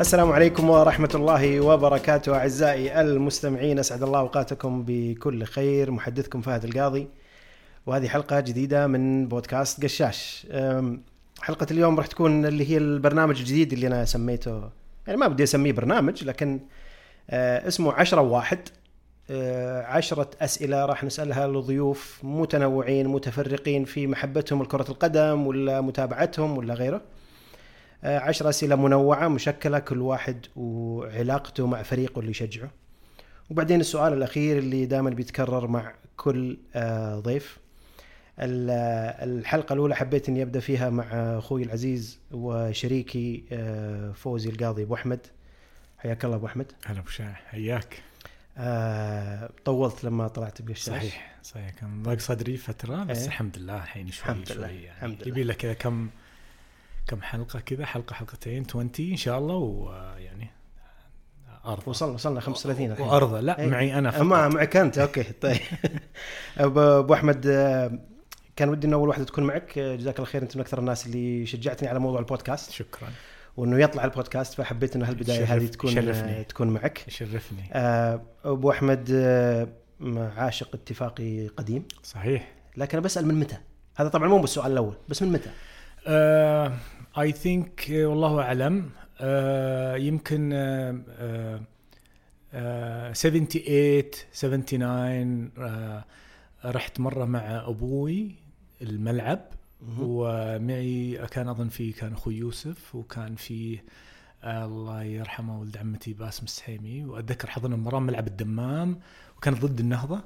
السلام عليكم ورحمة الله وبركاته أعزائي المستمعين أسعد الله أوقاتكم بكل خير. محدثكم فهد القاضي وهذه حلقة جديدة من بودكاست قشاش. حلقة اليوم راح تكون اللي هي البرنامج الجديد اللي أنا سميته يعني ما بدي أسميه برنامج لكن آه، اسمه عشرة واحد. آه، عشرة أسئلة راح نسألها لضيوف متنوعين متفرقين في محبتهم لكرة القدم ولا متابعتهم ولا غيره. عشر أسئلة منوعة مشكلة كل واحد وعلاقته مع فريقه اللي يشجعه. وبعدين السؤال الأخير اللي دائما بيتكرر مع كل آه، ضيف. ال- الحلقة الأولى حبيت أني أبدأ فيها مع أخوي العزيز وشريكي آه، فوزي القاضي أبو أحمد. حياك الله أبو أحمد. هلا أبو شاع حياك. آه، طولت لما طلعت بقشاش صحيح صحيح. كان ضاق صدري فترة بس إيه. الحمد لله الحين شوي الحمد شوي لله، يعني. الحمد لله. يبي له كذا كم كم حلقة كذا؟ حلقة حلقتين 20 إن شاء الله ويعني أرضى. وصلنا وصلنا 35 الحين. وأرضى. لا إيه. معي أنا فقط. معك أنت. أوكي طيب. ابو أبو أحمد كان ودي إنه أول واحدة تكون معك. جزاك الله خير أنت من أكثر الناس اللي شجعتني على موضوع البودكاست. شكرا. وإنه يطلع البودكاست فحبيت إنه هالبداية هذه تكون يشرفني. آه، تكون معك. يشرفني. آه، أبو أحمد آه، عاشق اتفاقي قديم. صحيح. لكن بسأل من متى؟ هذا طبعا مو بالسؤال الأول بس من متى؟ اي ثينك والله أعلم. آه، يمكن آه، آه، آه، 78 79 آه، رحت مرة مع أبوي الملعب. ومعي كان أظن في كان أخوي يوسف وكان في الله يرحمه ولد عمتي باسم السحيمي. وأتذكر حضرنا مباراة ملعب الدمام وكانت ضد النهضة.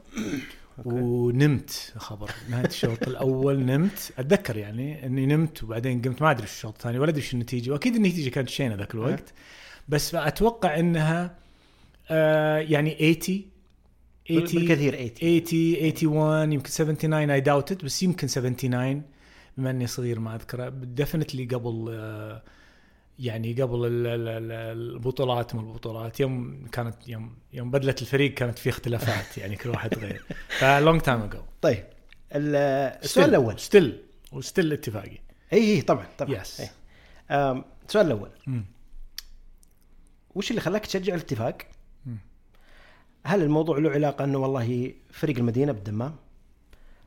ونمت خبر. نهاية الشوط الأول نمت. أتذكر يعني إني نمت وبعدين قمت. ما أدري شو الشوط الثاني ولا أدري شو النتيجة. وأكيد النتيجة كانت شينة ذاك الوقت. بس أتوقع إنها آه يعني 80 80 بالكثير 80 80 81 يمكن 79 اي داوتد بس يمكن 79 بما إني صغير ما أذكره. definitely قبل آه، يعني قبل ال- ال- ال- البطولات ما البطولات يوم كانت يوم يوم بدلت الفريق كانت في اختلافات يعني كل واحد غير ف long time ago طيب ال- السؤال الأول still و still اتفاقي إي إي طبعا طبعا Yes. آم، السؤال الأول. وش اللي خلاك تشجع الاتفاق؟ هل الموضوع له علاقة إنه والله فريق المدينة بالدمام؟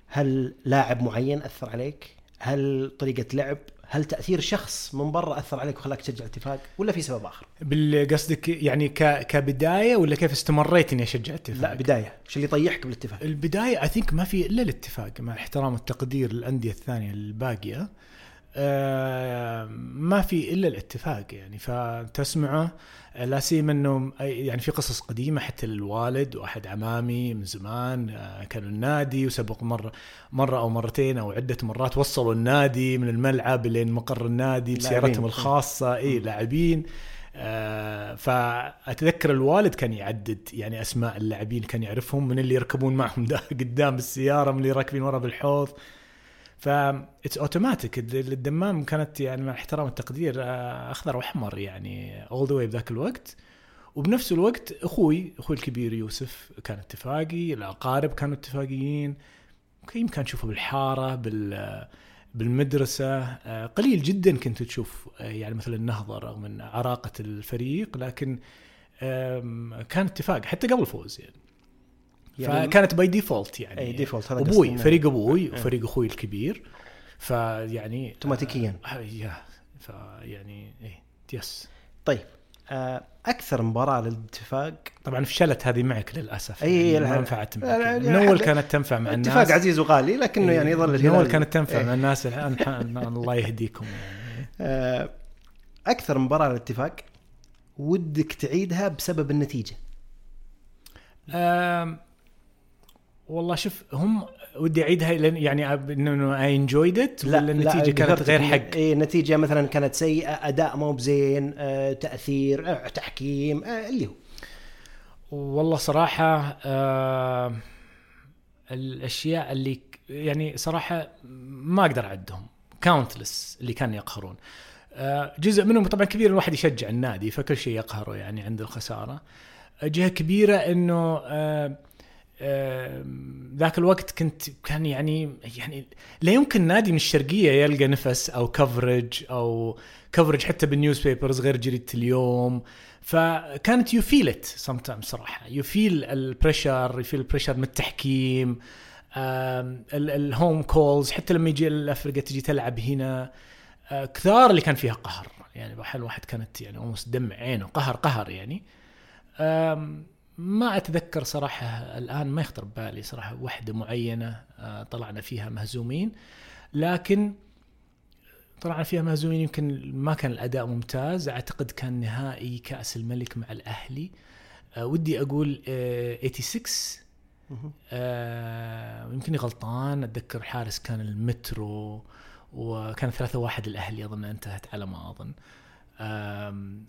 هل لاعب معين أثر عليك؟ هل طريقة لعب؟ هل تأثير شخص من برا أثر عليك وخلاك تشجع الاتفاق؟ ولا في سبب آخر؟ قصدك يعني ك... كبداية ولا كيف استمريت إني أشجع اتفاق؟ لا بداية، وش اللي يطيحك بالاتفاق؟ البداية اي ثينك ما في إلا الاتفاق مع احترام والتقدير للأندية الثانية الباقية ما في إلا الاتفاق يعني فتسمعه. آه، لا سيما إنه يعني في قصص قديمة حتى للوالد وأحد عمامي من زمان آه، كانوا النادي وسبق مره مرة أو مرتين أو عدة مرات وصلوا النادي من الملعب لين مقر النادي. بسيارتهم الخاصة. إي لاعبين. آه، فأتذكر الوالد كان يعدد يعني أسماء اللاعبين كان يعرفهم من اللي يركبون معهم دا قدام بالسياره من اللي راكبين ورا بالحوض. ف it's automatic الدمام كانت يعني مع احترام التقدير آه، أخضر وأحمر يعني all the way بذاك الوقت. وبنفس الوقت أخوي أخوي الكبير يوسف كان اتفاقي الأقارب كانوا اتفاقيين. يمكن نشوفه بالحارة بال بالمدرسة. آه، قليل جدا كنت تشوف آه، يعني مثل النهضة رغم من عراقة الفريق لكن كان اتفاق حتى قبل فوز يعني, يعني فكانت by default يعني أي default هذا أبوي. فريق أبوي إيه. وفريق أخوي الكبير فيعني اوتوماتيكيا آه، يا فيعني إيه yes طيب آه، أكثر مباراة للاتفاق طبعا فشلت هذه معك للأسف أي- يعني ما نفعت معك يعني. من أول كانت تنفع مع الناس اتفاق عزيز وغالي لكنه يعني يظل من أول كانت تنفع إيه. مع الناس الان الله يهديكم يعني آه، أكثر مباراة للاتفاق ودك تعيدها بسبب النتيجة والله شوف هم ودي أعيدها يعني إنه اي انجويد ات ولا النتيجة كانت غير حق؟ اي النتيجة مثلا كانت سيئة أداء مو بزين آه، تأثير آه، تحكيم آه، اللي هو. والله صراحة آه الأشياء اللي يعني صراحة ما أقدر أعدهم. countless اللي كانوا يقهرون. آه جزء منهم طبعا كبير الواحد يشجع النادي فكل شيء يقهره يعني عند الخسارة. جهة كبيرة إنه آه ذاك الوقت كنت كان يعني يعني لا يمكن نادي من الشرقية يلقى نفس أو coverage أو coverage حتى بال newspapers غير جريدة اليوم. فكانت you feel it صراحة. you feel ال pressure you feel ال pressure من التحكيم ال home calls حتى لما يجي الأفرقة تجي تلعب هنا آه، كثار اللي كان فيها قهر. يعني بحال واحد كانت يعني almost دمع عينه قهر قهر يعني. ما أتذكر صراحة الآن ما يخطر ببالي صراحة وحدة معينة آه، طلعنا فيها مهزومين. لكن طلعنا فيها مهزومين يمكن ما كان الأداء ممتاز. أعتقد كان نهائي كأس الملك مع الأهلي. أه ودي أقول أه 86 أه يمكن غلطان. أتذكر الحارس كان المترو وكان 3 1 الاهلي أظن انتهت على ما أظن.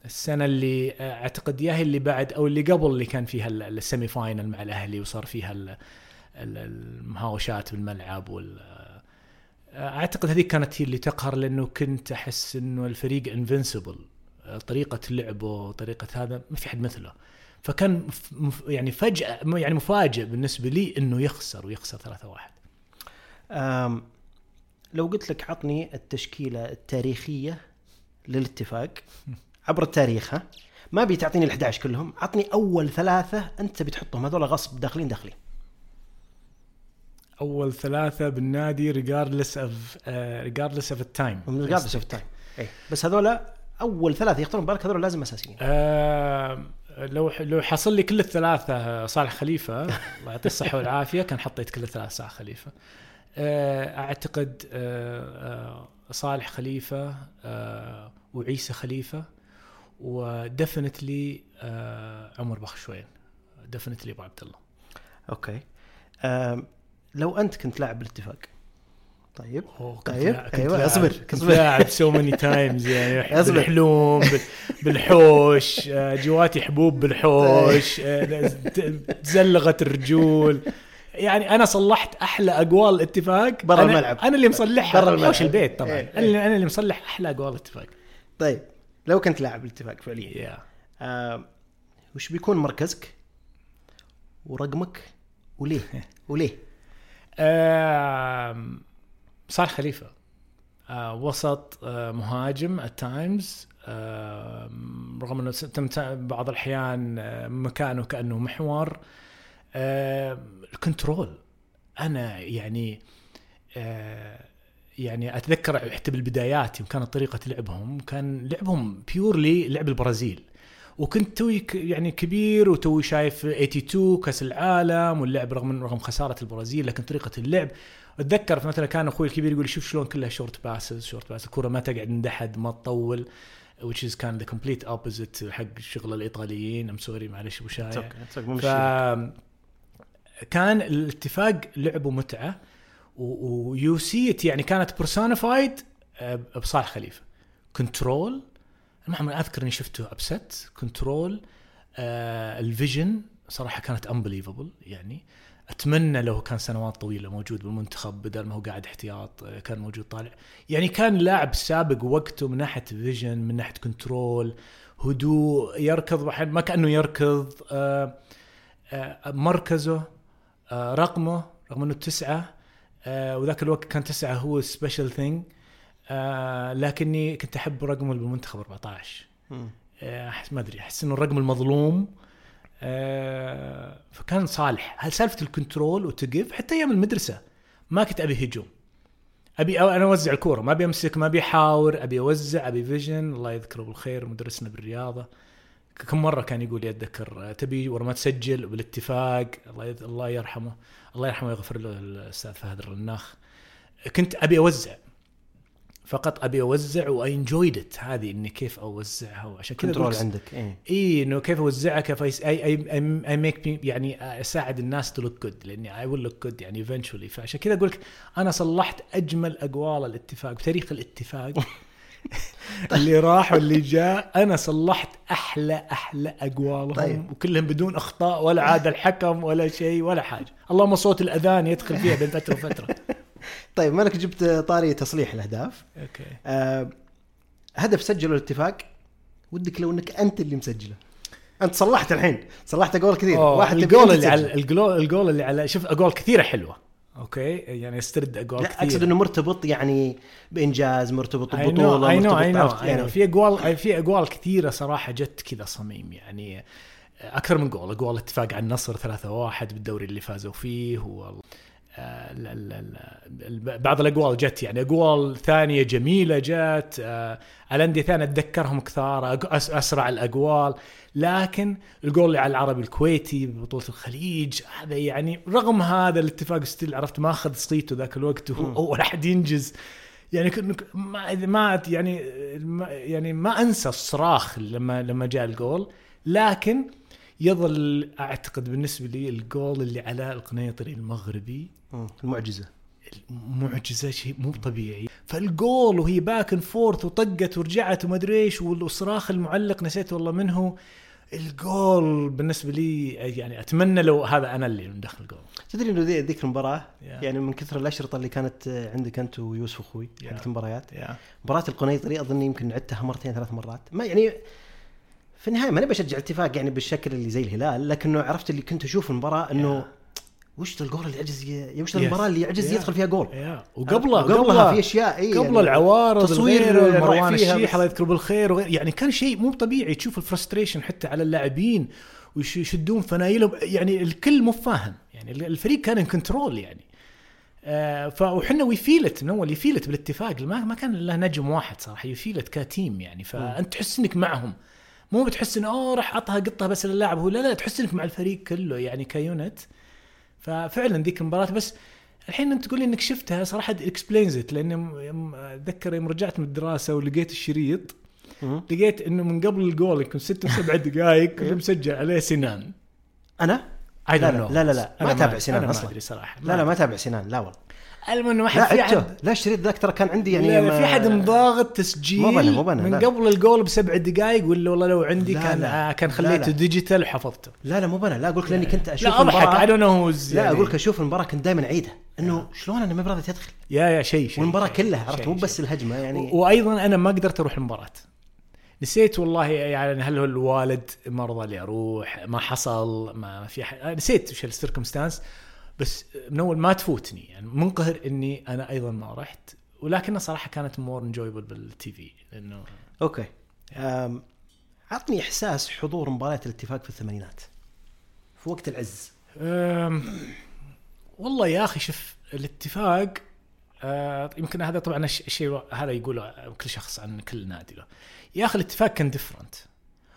السنة اللي أعتقد يا اللي بعد أو اللي قبل اللي كان فيها ال semi final مع الأهلي وصار فيها المهاوشات بالملعب وال أعتقد هذيك كانت هي اللي تقهر لأنه كنت أحس إنه الفريق انفنسبل طريقة لعبه طريقة هذا ما في حد مثله. فكان يعني فجأة يعني مفاجئ بالنسبة لي إنه يخسر ويخسر 3-1 لو قلت لك عطني التشكيلة التاريخية للاتفاق عبر التاريخ ها ما أبي تعطيني ال11 كلهم عطني أول ثلاثة أنت بتحطهم. هذول غصب داخلين داخلين. أول ثلاثة بالنادي regardless of regardless of ال time regardless of ال time اي بس هذول أول ثلاثة يخطرون بالك هذول لازم أساسيين. آه لو لو حصل لي كل الثلاثة صالح خليفة الله يعطيه الصحة والعافية كان حطيت كل الثلاثة صالح خليفة. آه أعتقد آه آه صالح خليفة آه وعيسى خليفة و definitely آه عمر بخشوين definitely أبو عبد الله. okay. لو أنت كنت لاعب بالاتفاق. طيب. طيب أيوه أصبر كنت لاعب so many times يعني. أصبر. بالحلوم بالحوش آه، جواتي حبوب بالحوش تزلغت الرجول. يعني أنا صلحت أحلى اقوال الاتفاق برا الملعب. أنا اللي مصلحها. برا الملعب. حوش البيت طبعا. إيه. أنا أنا اللي مصلح أحلى اقوال الاتفاق طيب لو كنت لاعب الاتفاق فعليا yeah. آه وش بيكون مركزك؟ ورقمك؟ وليه؟ وليه؟ صالح خليفة. آه وسط آه مهاجم at times آه رغم إنه تم بعض الأحيان آه مكانه كأنه محور. آه ال control. أنا يعني آه يعني أتذكر حتى بالبدايات يوم كانت طريقة لعبهم كان لعبهم purely لعب البرازيل. وكنت توي يعني كبير وتوي شايف 82 كأس العالم واللعب رغم رغم خسارة البرازيل لكن طريقة اللعب. أتذكر مثلا كان أخوي الكبير يقول شوف شلون كلها short passes short passes الكرة ما تقعد عند احد ما تطول which is كان the complete opposite حق شغل الإيطاليين. I'm sorry معلش أبو شايع. ف كان الاتفاق لعبه متعة و you see يعني كانت personified آه، بصالح خليفة. control المهم أذكر إني شفته the best control ال vision صراحة كانت unbelievable يعني. أتمنى لو كان سنوات طويلة موجود بالمنتخب بدل ما هو قاعد احتياط آه، كان موجود طالع. يعني كان لاعب سابق وقته من ناحية vision من ناحية control هدوء يركض ما كأنه يركض آه مركزه. رقمه رغم إنه تسعة آه وذاك الوقت كان تسعة هو special thing آه لكني كنت أحب رقمه بالمنتخب 14 آه احس ما أدري أحس إنه الرقم المظلوم. آه فكان صالح. هل سالفة ال control وتقف حتى أيام المدرسة ما كنت أبي هجوم. أبي أنا أوزع الكوره ما أبي أمسك ما أبي أحاور. أبي أوزع أبي vision الله يذكره بالخير مدرسنا بالرياضة. كم مرة كان يقول يتذكر تبي ورا ما تسجل بالاتفاق؟ الله الله يرحمه. الله يرحمه ويغفر له الأستاذ فهد الرناخ. كنت أبي أوزع. فقط أبي أوزع و I enjoyed it هذه إني كيف أوزعها وعشان كذا control عندك اي إي إنه كيف أوزعها كيف I I make يعني أساعد الناس to look good لأني I will look good يعني eventually فعشان كذا أقول لك أنا صلحت أجمل أقوال الاتفاق بتاريخ الاتفاق. اللي راح واللي جاء أنا صلحت أحلى أحلى أقوالهم. طيب. وكلهم بدون أخطاء ولا عاد الحكم ولا شيء ولا حاجة. اللهم صوت الأذان يدخل فيها بين فترة وفترة. طيب مالك جبت طاري تصليح الأهداف. okay. آه هدف سجله الاتفاق. ودك لو إنك أنت اللي مسجله. أنت صلحت الحين. صلحت جول كثير. واحد الجول اللي. على الجول الجول اللي على شوف اجوال كثيرة حلوة. okay؟ يعني استرد اجوال لا كثيرة. أقصد إنه مرتبط يعني بإنجاز مرتبط ببطولة اي نو اي نو يعني في اجوال في اجوال كثيرة صراحة جت كذا صميم. يعني أكثر من جول جول اتفاق على النصر 3-1 بالدوري اللي فازوا فيه و بعض الاجوال جت يعني اجوال ثانية جميلة جت آه، على انديه ثانية أتذكرهم كثار أسرع الاجوال لكن الجول اللي على العربي الكويتي ببطوله الخليج هذا يعني رغم هذا الاتفاق still عرفت ما أخذ صيته ذاك الوقت وهو أول أحد ينجز. يعني ما ما يعني ما يعني ما أنسى الصراخ لما لما جاء الجول لكن يظل أعتقد بالنسبة لي الجول اللي على القنيطري المغربي. مم. المعجزة. معجزه شيء مو طبيعي. فالجول وهي back and forth وطقت ورجعت وما أدري إيش والصراخ المعلق نسيت والله من هو الجول بالنسبة لي يعني أتمنى لو هذا أنا اللي مدخل جول تدري إنه ذي- ذيك المباراة Yeah. يعني من كثر الأشرطة اللي كانت عندك أنت ويوسف أخوي Yeah. حقت المباريات. يا مباراة القنيطري أظني يمكن عدتها مرتين ثلاث مرات. ما يعني في النهاية ماني بشجع اتفاق يعني بالشكل اللي زي الهلال لكنه عرفت اللي كنت أشوف المباراة إنه وش ذا الجول اللي يعجز ي- وش. المباراة اللي يعجز Yeah. يدخل فيها جول؟ وقبلها في أشياء إيه قبل يعني العوارض تصوير مروان الشيح. الله يذكره بالخير وغير يعني كان شيء مو طبيعي. تشوف الفرستريشن حتى على اللاعبين ويشدون فنايلهم يعني الكل مو فاهم. يعني الفريق كان in control يعني. آه فوحنا we felt من أول you felt بالاتفاق. ما ما كان له نجم واحد صراحة you felt ك team يعني. فأنت تحس إنك معهم. مو بتحس إنه أوه راح أعطها قطة بس للاعب. هو لا لا تحس إنك مع الفريق كله يعني ك unit. ففعلا ذيك المباراة. بس الحين أنت تقول لي إنك شفتها صراحة explains it لأن يوم- أتذكر يوم رجعت من الدراسة ولقيت الشريط. لقيت إنه من قبل الجول يمكن ست سبع دقائق كله مسجل عليه سنان. أنا؟ لا لا. لا لا, لا. أنا ما أتابع سنان أنا ما أصلا. أدري صراحة. لا لا ما أتابع سنان. لا والله. المهم إنه لا واحد في احد لا الشريط ذاك ترى كان عندي يعني يعني ما- في أحد مضاغط تسجيل مو بنا- مو بنا، من لا. قبل الجول بسبع دقائق ولا والله لو عندي لا، كان لا. آه كان لا، خليته لا. ديجيتال وحفظته. لا لا مو بنا. لا أقول لك لأني كنت أشوف لا اضحك اي دونت نو هوز لا أقول لك أشوف المباراة كنت دائما أعيدها. إنه شلون؟ أنا ما براضي تدخل يا يا شيء شيء والمباراة كلها عرفت؟ مو. بس الهجمة يعني. وأيضا أنا ما قدرت أروح المباراة. نسيت والله يعني هل هو الوالد ما رضى لي أروح؟ ما حصل ما في ح... نسيت وش ال circumstance بس من أول ما تفوتني يعني منقهر إني أنا أيضا ما رحت ولكنها صراحة كانت more enjoyable بالتي في لأنه أوكي. عطني إحساس حضور مباريات الاتفاق في الثمانينات. في وقت العز. أم، والله يا أخي شوف الاتفاق آه، يمكن هذا طبعا الش- الشيء هذا يقوله كل شخص عن كل نادي له. يا أخي الاتفاق كان different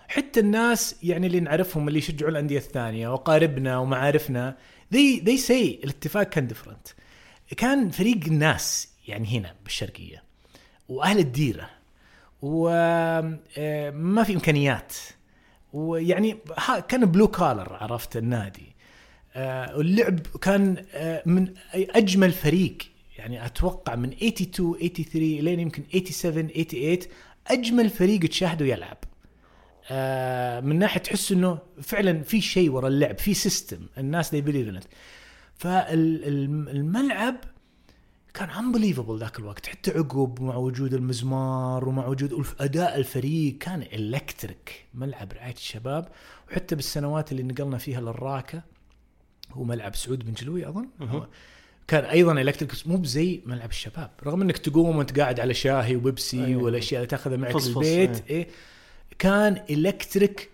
حتى الناس يعني اللي نعرفهم اللي يشجعوا الأندية الثانية وقرايبنا ومعارفنا they they say الاتفاق كان different كان فريق الناس يعني هنا بالشرقية وأهل الديرة وما في إمكانيات. ويعني كان blue collar عرفت النادي. آه، واللعب كان آه، من أجمل فريق. يعني أتوقع من 82 83 لين يمكن 87 88 أجمل فريق تشاهده يلعب. آه، من ناحية تحس إنه فعلا في شيء ورا اللعب في سيستم الناس they believe in it. فالملعب كان unbelievable ذاك الوقت. حتى عقب مع وجود المزمار ومع وجود أداء الفريق كان electric ملعب رعاية الشباب. وحتى بالسنوات اللي نقلنا فيها للراكة هو ملعب سعود بن جلوي أظن. كان أيضا الكتريك مو بزي ملعب الشباب. رغم إنك تقوم وانت قاعد على شاهي وبيبسي أيوة. والأشياء اللي تأخذها معك البيت إيه. كان الكتريك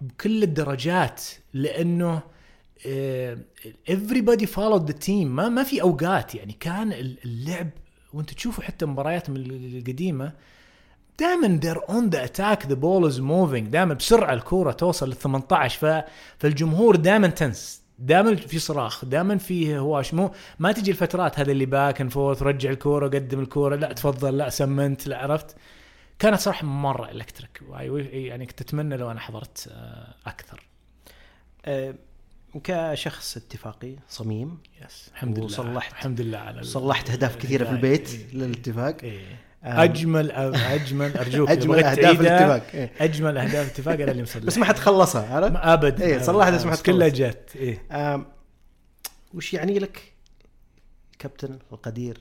بكل الدرجات لأنه آه، everybody followed the team. ما ما في أوقات يعني كان اللعب وأنت تشوفوا حتى مباريات من القديمة دائما they're on the attack the ball is moving. دائما بسرعة الكورة توصل لل 18 ف... فالجمهور دائما tense دائما في صراخ دائما في هواش. مو ما تجي الفترات هذا اللي back and forth رجع الكورة قدم الكورة لا تفضل لا سمنت لا عرفت؟ كانت صراحة مرة electric يعني كنت أتمنى لو أنا حضرت آه، أكثر. أه، كشخص اتفاقي صميم. yes الحمد لله. وصلحت- الحمد لله على صلحت أهداف كثيرة في البيت إيه. للاتفاق. إيه. أجمل أجمل أرجوك أجمل أهداف الاتفاق إيه. أجمل أهداف الاتفاق أنا اللي مسلح بس ما حد خلصها عرفت؟ ابدا. إيه، صلحت بس ما حد كلها. جت أم، وش يعني لك كابتن القدير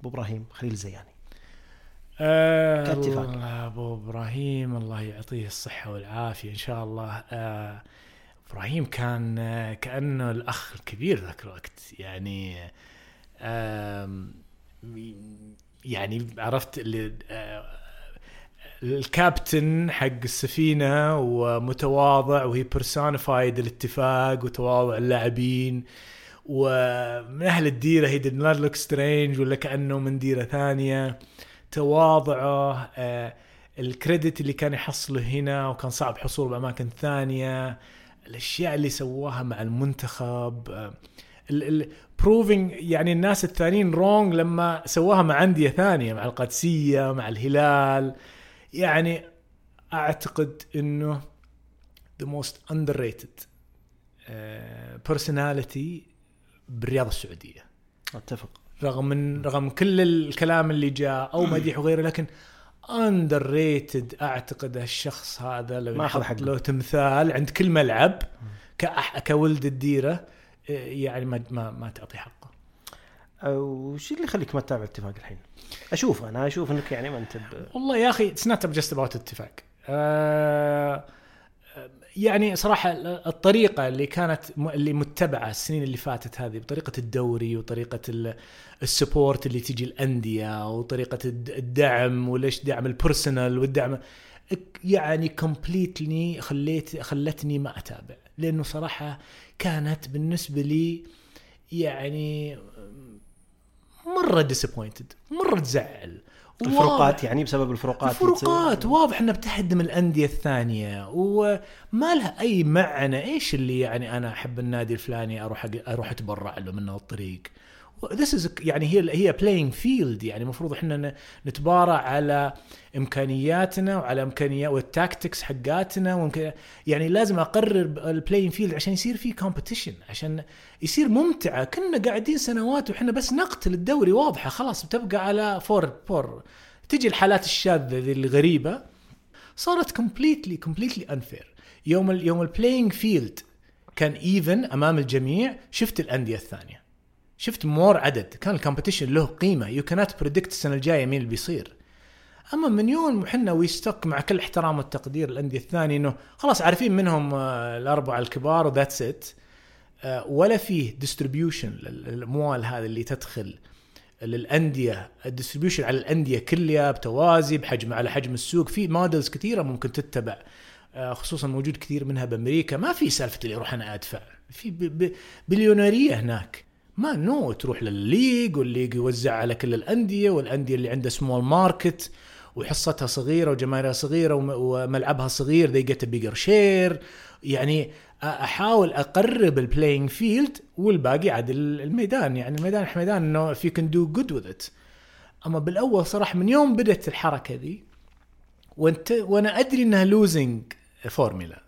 أبو إبراهيم خليل الزياني؟ آه كاتفاق. الله أبو إبراهيم الله يعطيه الصحة والعافية إن شاء الله. آه إبراهيم كان آه كأنه الأخ الكبير ذاك الوقت. يعني يعني عرفت اللي آه الكابتن حق السفينة ومتواضع وهي بيرسونيفايد الاتفاق وتواضع اللاعبين. ومن أهل الديرة هي did not look strange ولا كأنه من ديرة ثانية. تواضعه آه، الكريدت اللي كان يحصله هنا وكان صعب حصوله بأماكن ثانية الأشياء اللي سواها مع المنتخب ال proving يعني الناس الثانيين wrong لما سواها مع أندية ثانية مع القادسية مع الهلال. يعني أعتقد إنه the most underrated uh, personality بالرياضه السعودية. أتفق. رغم من رغم كل الكلام اللي جاء أو مديح وغيره لكن underrated أعتقد هالشخص هذا لو ما حقه. له تمثال عند كل ملعب كأح كولد الديرة إيه، يعني ما ما, ما تعطي حقه وش اللي يخليك ما تتابع الاتفاق الحين؟ أشوف أنا أشوف إنك يعني ما أنت ب... والله يا أخي it's not just about اتفاق آه، يعني صراحة الطريقة اللي كانت اللي متبعة السنين اللي فاتت هذه بطريقة الدوري وطريقة ال- ال support اللي تجي الأندية وطريقة الد- الدعم وليش دعم ال personal والدعم يعني completely خليت خلتني ما أتابع. لأنه صراحة كانت بالنسبة لي يعني مرة disappointed مرة تزعل. الفروقات يعني بسبب الفروقات. الفروقات واضح إنها بتهدم الأندية الثانية. وما لها أي معنى إيش اللي يعني أنا أحب النادي الفلاني أروح أروح أتبرع له منه الطريق؟ This is a- يعني هي هي playing field يعني المفروض إحنا ن- نتبارع على إمكانياتنا وعلى امكانيات وال tactics حقاتنا وممكن يعني لازم أقرر ال playing field عشان يصير في competition عشان يصير ممتعة. كنا قاعدين سنوات وإحنا بس نقتل الدوري واضحة خلاص بتبقى على four four تجي الحالات الشاذة ذي الغريبة صارت completely completely unfair يوم ال يوم ال playing field كان even أمام الجميع شفت الأندية الثانية. شفت more عدد كان ال competition له قيمة. يو كانت بريدكت السنة الجاية مين اللي بيصير. أما من يوم إحنا ويستك مع كل احترام والتقدير الانديه الثانية إنه خلاص عارفين منهم آه، الأربعة الكبار و that's it ولا فيه distribution للاموال هذه اللي تدخل للأندية. ال distribution على الأندية كلها بتوازي بحجم على حجم السوق. في models كثيرة ممكن تتبع. آه، خصوصا موجود كثير منها بأمريكا. ما في سالفة اللي أروح أنا أدفع. في بليونيرية هناك. ما نو تروح لل league وال league يوزع على كل الأندية والأندية اللي عندها small market وحصتها صغيرة وجماهيرها صغيرة وم- وملعبها صغير get a bigger share. يعني أحاول أقرب ال playing field والباقي عاد ال- الميدان. يعني الميدان ميدان إنه if you can do good with it. أما بالأول صراحة من يوم بدأت الحركة ذي وانت وأنا أدري إنها losing فورميلا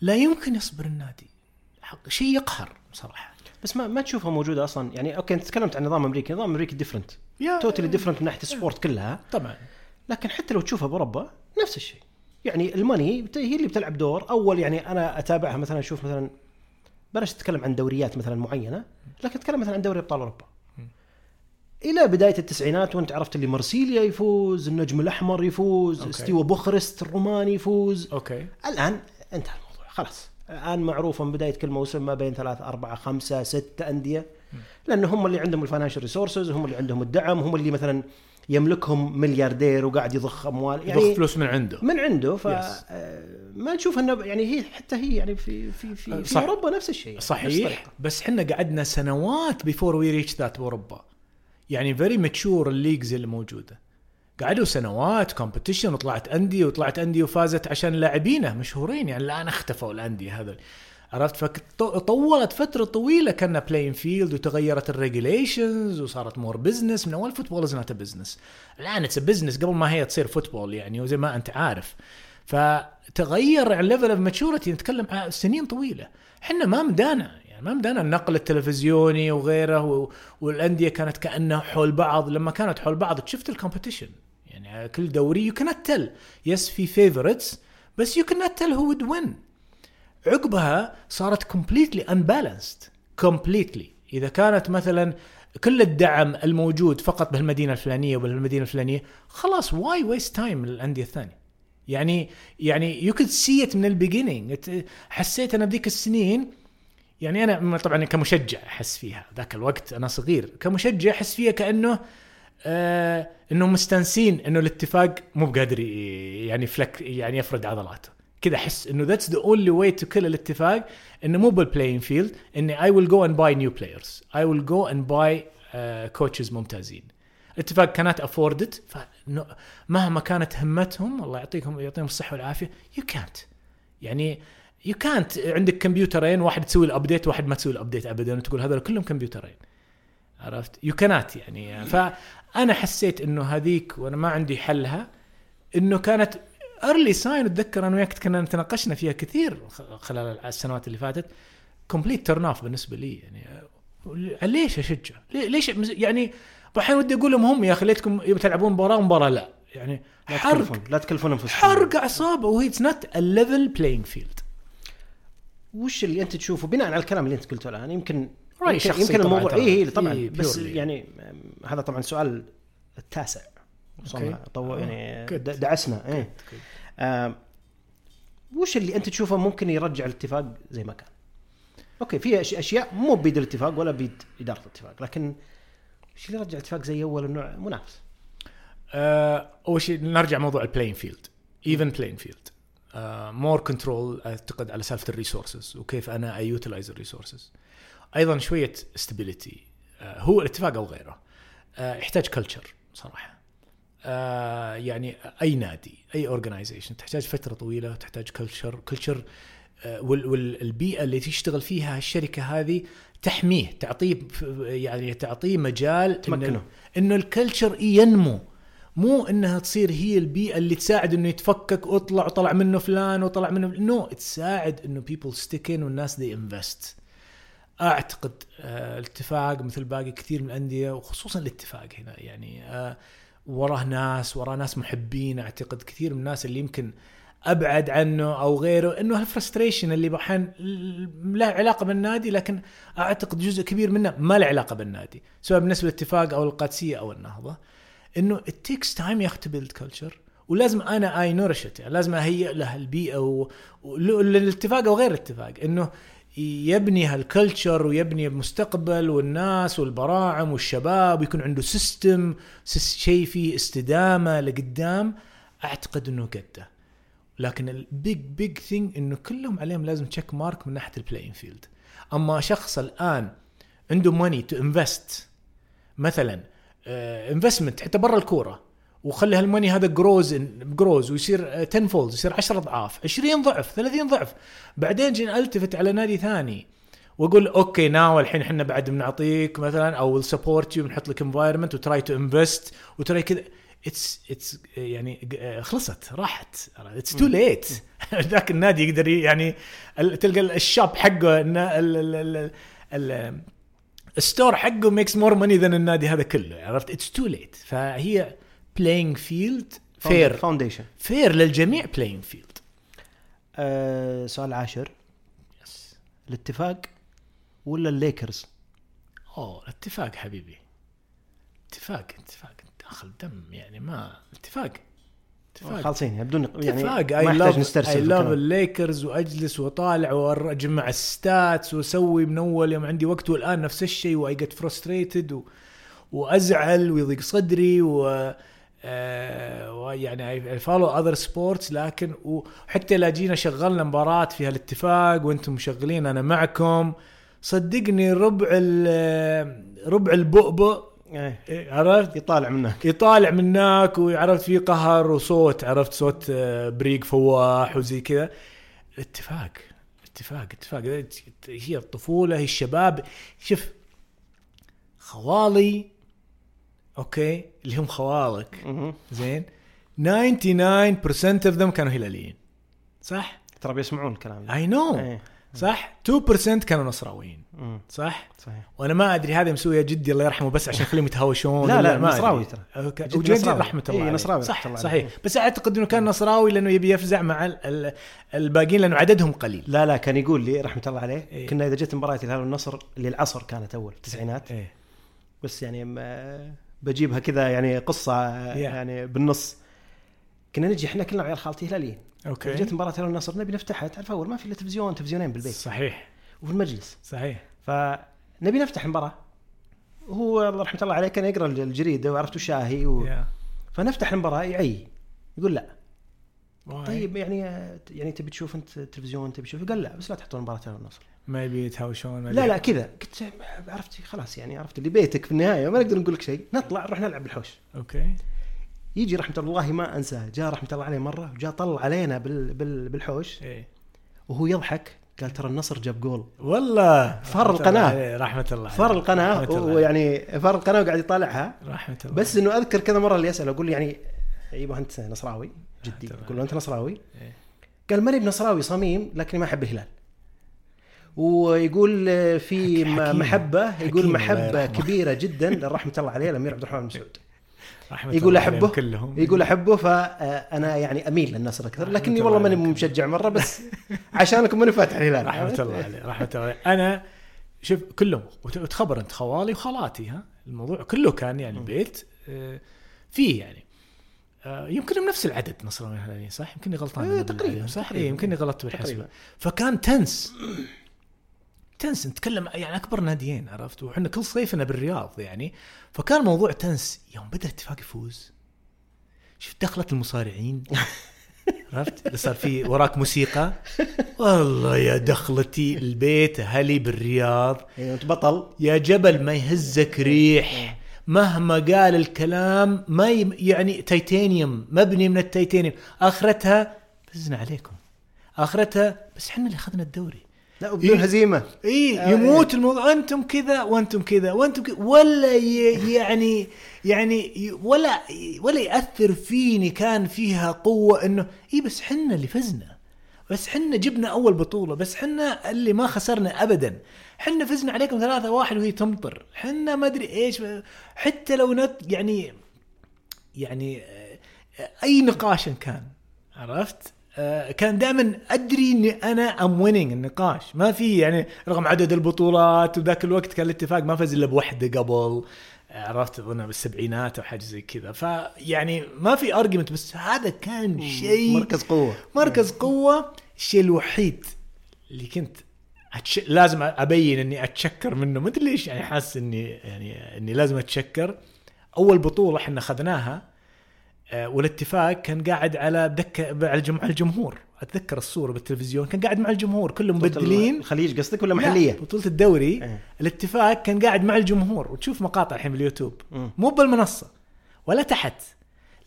لا يمكن يصبر النادي. شيء يقهر بصراحه بس ما ما تشوفها موجودة أصلا. يعني أوكي أنت تكلمت عن نظام أمريكي. نظام أمريكي different totally different من ناحية ال sport كلها. طبعا. لكن حتى لو تشوفها بأوروبا نفس الشيء. يعني ال money هي اللي بتلعب دور. أول يعني أنا أتابعها مثلا أشوف مثلا بلاش تتكلم عن دوريات مثلا معينة لكن تتكلم مثلا عن دوري أبطال أوروبا. إلى بداية التسعينات وأنت عرفت اللي مرسيليا يفوز النجم الأحمر يفوز أوكي. ستيوا بوخارست الروماني يفوز. أوكي. الآن انتهى الموضوع. خلاص. الآن معروف من بداية كل موسم ما بين ثلاث أربعة خمسة ستة أندية. لأن هم اللي عندهم ال financial resources هم اللي عندهم الدعم هم اللي مثلا يملكهم ملياردير وقاعد يضخ أموال. يضخ يعني فلوس من عنده. من عنده. ف Yes. آه، ما نشوف إنه يعني هي حتى هي يعني في في في, في صح. أوروبا نفس الشيء. صحيح. بس إحنا قعدنا سنوات before we reach that باوروبا يعني very mature ال leagues اللي موجودة. قعدوا سنوات competition وطلعت أندية وطلعت أندية وفازت عشان لاعبينه مشهورين. يعني الآن اختفوا الأندية هذول. عرفت؟ فطولت فترة طويلة كنا playing field وتغيرت ال regulations وصارت more business من أول football is not business الآن it's business قبل ما هي تصير football يعني وزي ما أنت عارف. فتغير ال level of maturity نتكلم سنين طويلة. إحنا ما مدانا. يعني ما مدانا النقل التلفزيوني وغيره. والأندية كانت كأنها حول بعض. لما كانت حول بعض شفت ال competition يعني كل دوري يو كانت تل يس في فيفورتس بس يو كانت تل هو would win. عقبها صارت completely unbalanced. Completely. إذا كانت مثلا كل الدعم الموجود فقط بهالمدينة الفلانية وبهالمدينة الفلانية خلاص why waste time الانديه الثانية؟ يعني يعني you could see it من ال beginning حسيت أنا بذيك السنين يعني أنا طبعا كمشجع أحس فيها ذاك الوقت أنا صغير. كمشجع أحس فيها كأنه آه إنه مستانسين إنه الاتفاق مو بقادر يعني فلك يعني يفرد عضلاته. كذا أحس إنه that's the only way to كل الاتفاق إنه مو بال playing field إني I will go and buy new players I will go and buy coaches ممتازين. الاتفاق كانت افوردد مهما كانت همتهم الله يعطيكم يعطيهم الصحة والعافية يو كانت يعني يو كانت عندك كمبيوترين واحد تسوي ال update واحد ما تسوي ال update ابدا وتقول هذول كلهم كمبيوترين. عرفت؟ يو كانت يعني. فانا حسيت إنه هذيك وأنا ما عندي حلها إنه كانت early sign أتذكر أنا وياك كنا تناقشنا فيها كثير خلال السنوات اللي فاتت complete turn off بالنسبة لي يعني ليش أشجع؟ ليش يعني أحيانا ودي أقول لهم هم يا أخي ليتكم تلعبون مباراة مباراه لا يعني لا حرق تكلفون لا تكلفون أنفسكم. حرق اعصاب وهي it's not a level playing field وش اللي أنت تشوفه؟ بناء على الكلام اللي أنت قلته الآن يمكن يمكن, شخصي يمكن الموضوع. اي طبعا إيه، بس. يعني هذا طبعا سؤال التاسع وصلنا. طو آه، يعني دعسنا. إيه. آم، وش اللي أنت تشوفه ممكن يرجع الاتفاق زي ما كان؟ أوكي في أشياء مو بيد الاتفاق ولا بيد إدارة الاتفاق لكن وش اللي يرجع الاتفاق زي أول النوع منافس آه، أول شيء نرجع موضوع ال playing field even playing field more control أعتقد على سالفة ال resources وكيف أنا أ utilize ال resources أيضا شوية stability هو الاتفاق أو غيره. آه، يحتاج culture صراحة. آه، يعني أي نادي أي organization تحتاج فترة طويلة تحتاج culture culture والبيئة اللي تشتغل فيها الشركة هذه تحميه تعطيه يعني تعطيه مجال تمكنه. إنه ال culture ينمو. مو إنها تصير هي البيئة اللي تساعد إنه يتفكك واطلع وطلع منه فلان وطلع منه no no, تساعد إنه people stick in والناس ذي invest أعتقد آه الاتفاق مثل باقي كثير من الأندية وخصوصا الاتفاق هنا يعني آه وراه ناس وراه ناس محبين أعتقد كثير من الناس اللي يمكن أبعد عنه أو غيره إنه هال frustration اللي بحين له علاقة بالنادي لكن أعتقد جزء كبير منه ما له علاقة بالنادي سواء بالنسبة للاتفاق أو القادسية أو النهضة إنه takes time يا أخي culture ولازم أنا I nourish it يعني لازم أهيئ له البيئة. والاتفاق أو غير الاتفاق إنه يبني هال culture ويبني المستقبل والناس والبراعم والشباب ويكون عنده system شيء فيه استدامة لقدام أعتقد إنه قدة. لكن ال big big thing إنه كلهم عليهم لازم check mark من ناحية ال playing field أما شخص الآن عنده money to invest مثلا investment حتى برا الكورة. وخلي هال money هذا grows grows ويصير 10 fold يصير 10 اضعاف 20 ضعف 30 ضعف. بعدين جينا ألتفت على نادي ثاني وأقول أوكي now الحين إحنا بعد بنعطيك مثلا أو support you بنحط لك environment و try to invest و try كذا. اتس اتس يعني آه، خلصت راحت. اتس تو ليت ذاك النادي يقدر يعني تلقى الشاب حقه النا- ال- ال- ال- ال- الستور حقه ميكس مور ماني ذان النادي هذا كله عرفت؟ اتس تو ليت فهي بلاينج فيلد فير فاونديشن فير للجميع بلاينج فيلد آه سؤال عاشر. الاتفاق ولا الليكرز؟ أوه اتفاق حبيبي. اتفاق اتفاق. داخل دم يعني ما اتفاق. اتفاق. خالصين يعني بدون يعني اتفاق I love I love. الليكرز وأجلس وأطالع وأجمع ال stats وأسوي من أول يوم عندي وقت والآن نفس الشيء و I get frustrated و... وأزعل ويضيق صدري و آه، ويعني I follow other sports لكن وحتى لا جينا شغلنا مباراة فيها الاتفاق وأنتم مشغلين أنا معكم. صدقني ربع ال- ربع البؤبؤ إيه، عرفت؟ يطالع منك. يطالع منك وعرفت في قهر وصوت عرفت صوت آه، بريق فواح وزي كذا. اتفاق اتفاق اتفاق. هي الطفولة هي الشباب. شوف خوالي أوكي اللي هم خوالك. زين 99% of them كانوا هلاليين صح؟ ترى بيسمعون الكلام اي نو إيه. صح 2% كانوا نصراويين. صح صحيح وأنا ما أدري هذه مسوية جدي الله يرحمه بس عشان يخليهم يتهاوشون لا، لا، ما. نصراوي ترى. جدي وجدي. رحمة الله إيه،. نصراوي صح الله صحيح عليه. بس أعتقد إنه كان نصراوي لأنه يبي يفزع مع ال- ال- الباقيين لأنه عددهم قليل لا لا كان يقول لي رحمة الله عليه إيه. كنا إذا جت مباراة الهلال والنصر اللي العصر كانت أول التسعينات إيه بس يعني ما بجيبها كذا يعني قصة يعني بالنص. كنا نجي إحنا كلنا عيال خالتي هلاليين. Okay. جت مباراة الهلال والنصر نبي نفتحها. تعرف أول ما في الا تلفزيون تلفزيونين بالبيت. صحيح. وفي المجلس. صحيح. فنبي نفتح المباراه وهو الله رحمة الله عليه كان يقرأ الجريدة وعرفت وشاهي و... Yeah. فنفتح المباراة يعي. يقول لا. Why. طيب يعني يعني تبي تشوف أنت تلفزيون تبي تشوف. قال لا بس لا تحطون مباراة الهلال والنصر ما يبي يتهاوشون لا لا كذا. قلت عرفت خلاص يعني عرفت اللي بيتك في النهاية ما نقدر نقول لك شيء. نطلع نروح نلعب بالحوش. Okay. يجي رحمة الله ما أنساه جاء رحمة الله عليه مرة وجاء طلع علينا بال بال بالحوش. إيه. وهو يضحك قال ترى النصر جاب جول. والله. فر عليه، رحمة الله فر. القناة ويعني فر القناة وقاعد يطالعها. رحمة الله بس إنه أذكر كذا مرة اللي أسأله أقول له يعني أيوه أنت نصراوي. جدي تمام. أقول له أنت نصراوي؟ إيه. قال ماني بنصراوي صميم لكني ما أحب الهلال. ويقول آه، في حكيم. محبة حكيم يقول محبة. كبيرة جدا. لرحمه الله عليه الأمير عبد الرحمن بن مسعود رحمة يقول أحبه كلهم. يقول أحبه فانا يعني أميل للنصر أكثر لكني الله والله ماني. مشجع مرة بس عشانكم ماني فاتح الهلال. رحمة الله عليه رحمة الله عليه أنا شوف كلهم وت- وتخبر أنت خوالي وخالاتي ها؟ الموضوع كله كان يعني البيت آه، فيه يعني. آه، يمكن نفس العدد نصراويين هلاليين صح؟ يمكنني غلطان إيه، تقريباً، صح؟ إيه يمكنني غلطت بالحسبة. فكان تنس. تنس نتكلم يعني أكبر ناديين عرفت؟ وحنا كل صيفنا بالرياض يعني. فكان موضوع تنس يوم بدا الاتفاق يفوز. شفت دخلت المصارعين؟ عرفت؟ اللي صار في وراك موسيقى؟ والله يا دخلتي البيت هلي بالرياض. انت بطل يا جبل ما يهزك ريح. مهما قال الكلام ما ي... يعني تيتانيوم مبني من التيتانيوم. آخرتها فزنا عليكم. آخرتها بس إحنا اللي أخذنا الدوري. لا وبدون إيه. هزيمة. اي آه، يموت الموضوع. أنتم كذا وأنتم كذا وأنتم كذا. ولا. يعني يعني ولا ولا يأثر فيني كان فيها قوة إنه اي بس حنا اللي فزنا. بس حنا جبنا أول بطولة. بس حنا اللي ما خسرنا ابدا. حنا فزنا عليكم ثلاثة واحد وهي تمطر. حنا ما أدري إيش. حتى لو نت يعني يعني آه، أي نقاش كان عرفت؟ كان دائما أدري إني أنا I'm winning النقاش. ما في يعني رغم عدد البطولات وذاك الوقت كان الاتفاق ما فاز إلا بوحدة قبل عرفت؟ أظن بالسبعينات أو حاجة زي كذا. فيعني ما في argument بس هذا كان شيء مركز قوة. مركز قوة الشيء الوحيد اللي كنت أتش... لازم أبين إني أتشكر منه. ما أدري ليش يعني حاسس إني يعني إني لازم أتشكر. أول بطولة إحنا اخذناها آه، والاتفاق كان قاعد على دكة على الجم- على الجمهور أتذكر الصورة بالتلفزيون كان قاعد مع الجمهور كلهم مبدلين الخليج قصدك ولا لا، محلية؟ بطولة الدوري إيه. الاتفاق كان قاعد مع الجمهور وتشوف مقاطع الحين باليوتيوب مم. مو بالمنصة ولا تحت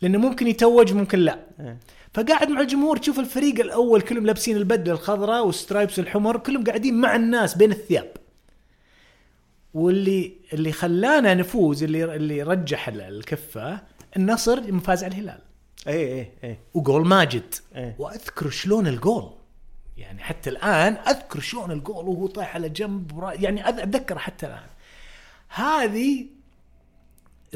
لأنه ممكن يتوج ممكن لا إيه. فقاعد مع الجمهور تشوف الفريق الأول كلهم لابسين البدلة الخضراء وال stripes الحمر كلهم قاعدين مع الناس بين الثياب واللي اللي خلانا نفوز اللي اللي رجح ال- الكفة النصر لما فاز على الهلال. اي اي اي وجول ماجد. إيه. وأذكر شلون الجول. يعني حتى الآن أذكر شلون الجول وهو طايح على جنب يعني اتذكر حتى الآن. هذه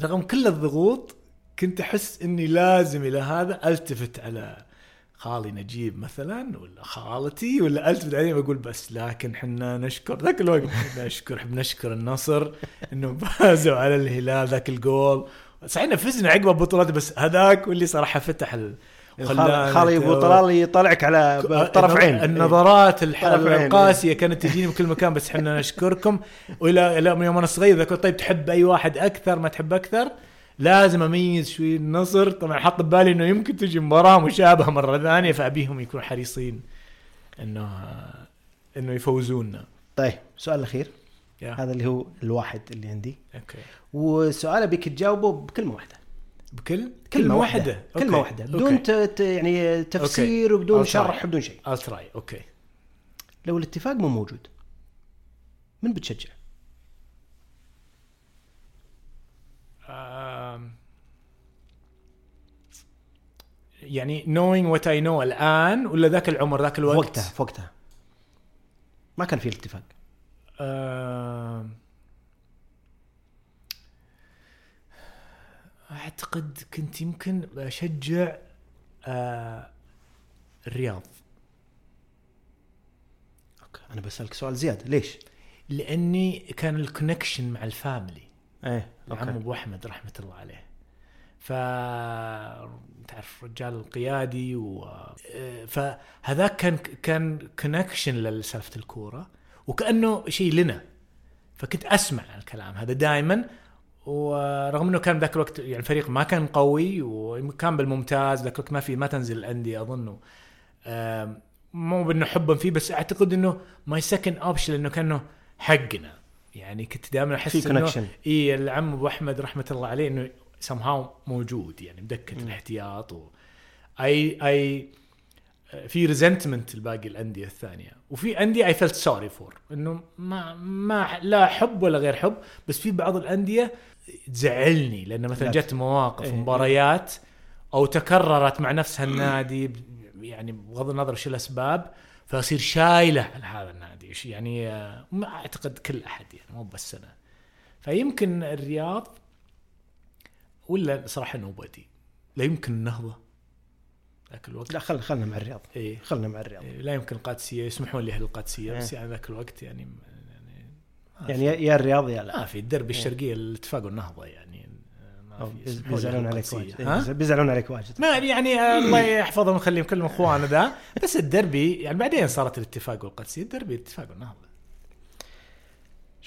رغم كل الضغوط كنت أحس إني لازم إلى هذا ألتفت على خالي نجيب مثلا ولا خالتي ولا ألتفت عليهم أقول بس لكن حنا نشكر. ذاك الوقت نشكر بنشكر النصر انهم فازوا على الهلال ذاك الجول. صحيح فزنا عقب البطولات بس هذاك واللي صراحة فتح ال خالي ابو طلال يطلعك على طرف عين. النظرات. القاسية كانت تجيني من كل مكان بس إحنا نشكركم. والى إلى يوم أنا صغير ذاك طيب تحب أي واحد أكثر ما تحب أكثر؟ لازم أميز شوي النصر. طبعا حط ببالي إنه يمكن تجي مباراة مشابهة مرة ثانية فأبيهم يكونوا حريصين انه إنه يفوزونا طيب السؤال الأخير. Yeah. هذا اللي هو الواحد اللي عندي. Okay والسؤال أبيك تجاوبه بكلمه واحدة بكل؟ كلمه واحدة واحدة كلمه واحدة بدون. ت- ت- يعني تفسير okay. وبدون I'll. شرح بدون شيء. Try. Okay لو الاتفاق مو موجود من بتشجع؟ آم، يعني knowing what I know الآن ولا ذاك العمر ذاك الوقت؟ وقتها في وقتها. ما كان في الاتفاق. آه، أعتقد كنت يمكن بشجع آه، الرياض. Okay أنا بسألك سؤال زيادة ليش؟ لأني كان ال connection مع ال family إيه عم okay. أبو أحمد رحمة الله عليه. ف تعرف رجال القيادي و آه، فهذاك كان كان connection لسالفة الكورة. وكأنه شيء لنا. فكنت أسمع الكلام هذا دائما ورغم إنه كان ذاك الوقت يعني الفريق ما كان قوي وكان بالممتاز ذاك الوقت ما في ما تنزل الأندية اظنه مو بإنه حبا فيه بس أعتقد إنه my second option لأنه كأنه حقنا. يعني كنت دائما أحس إنه. إي العم أبو أحمد رحمة الله عليه إنه somehow موجود يعني مدكه الاحتياط و اي اي في ريزنتمنت الباقي الأندية الثانية وفي أندية اي فيلت سوري فور إنه ما ما لا حب ولا غير حب بس في بعض الأندية تزعلني لأن مثلا لا. جت مواقف إيه. مباريات أو تكررت مع نفس هالنادي يعني بغض النظر شو الأسباب فأصير شايلة على هذا النادي يعني آه، ما أعتقد كل أحد يعني مو بس أنا فيمكن الرياض ولا صراحة نوبدي لا يمكن النهضة ذاك الوقت. لا خل خلنا مع الرياض. إيه. خلنا مع الرياض. إيه، لا يمكن القادسيه يسمحون لي القادسيه بس إيه. يعني ذاك الوقت يعني يعني يعني يا- يا الرياض يا لا. ما في الدرب الشرقية الاتفاق والنهضه يعني بيزعلون عليك. واجد؟ إيه، بيزعلون عليك واجد. ما يعني آه، الله يحفظهم ويخليهم كلهم إخوان ذا. بس الدربي يعني بعدين صارت الاتفاق والقادسية الدربي الاتفاق والنهضة.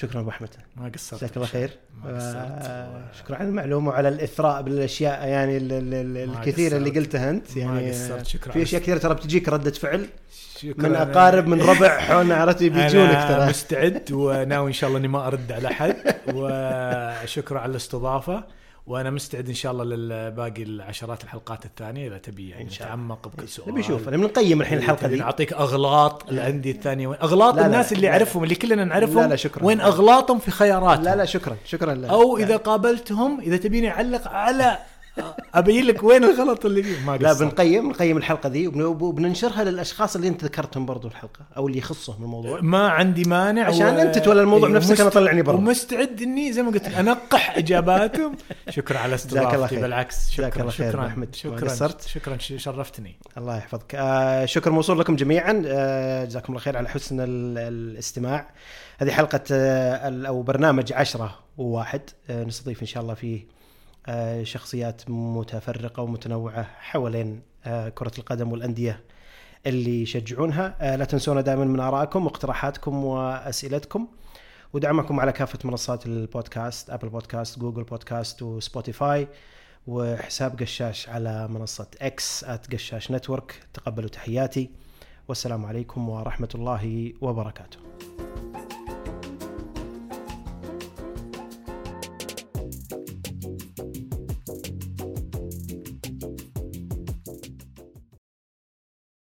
شكرا أبو أحمد. ما قصرت جزاك الله خير. ما قصرت آه، شكرا على المعلومة وعلى الإثراء بالأشياء يعني ال- ال- ال- ما الكثيرة اللي. قلتها أنت. ما يعني قصرت. شكرا. في أشياء كثيرة ترى بتجيك ردة فعل. شكراً. من أقارب من ربع حولنا عرفت؟ بيجونك ترى. مستعد وناوي إن شاء الله إني ما أرد على أحد. وشكرا على الاستضافة. وأنا مستعد إن شاء الله للباقي العشرات الحلقات الثانية إذا تبي يعني إن شاء الله. نتعمق بكل سؤال نبي نشوف نبي نقيم الحين الحلقة دي نعطيك أغلاط الأندية الثانية وين أغلاط لا لا، الناس اللي لا. اعرفهم اللي كلنا نعرفهم لا لا، شكراً. وين أغلاطهم في خياراتهم لا لا شكرا شكرا لا أو لا. إذا قابلتهم إذا تبيني أعلق على ابين لك وين الغلط اللي فيه ما لا. بنقيم نقيم الحلقة وبن- وبننشرها للأشخاص اللي أنت ذكرتهم برضو الحلقة أو اللي يخصهم الموضوع ما عندي مانع عشان أنت تولى الموضوع إيه، بنفسك، ومست- أنا طلعني برا. ومستعد إني زي ما قلت أنقح إجاباتهم شكرا على استضافتي. بالعكس شكرا شكرا أحمد. ما شكرا قصرت. شكرا شرفتني الله يحفظك آه شكر موصول لكم جميعا آه جزاكم الله خير على حسن ال- الاستماع هذه حلقة آه أو برنامج عشرة وواحد آه نستضيف إن شاء الله فيه شخصيات متفرقة ومتنوعة حوالين آه كرة القدم والأندية اللي يشجعونها. آه لا تنسونا دائما من آرائكم واقتراحاتكم وأسئلتكم. ودعمكم على كافة منصات البودكاست Apple Podcast Google Podcast و Spotify وحساب قشاش على منصة X قشاش Network. تقبلوا تحياتي. والسلام عليكم ورحمة الله وبركاته.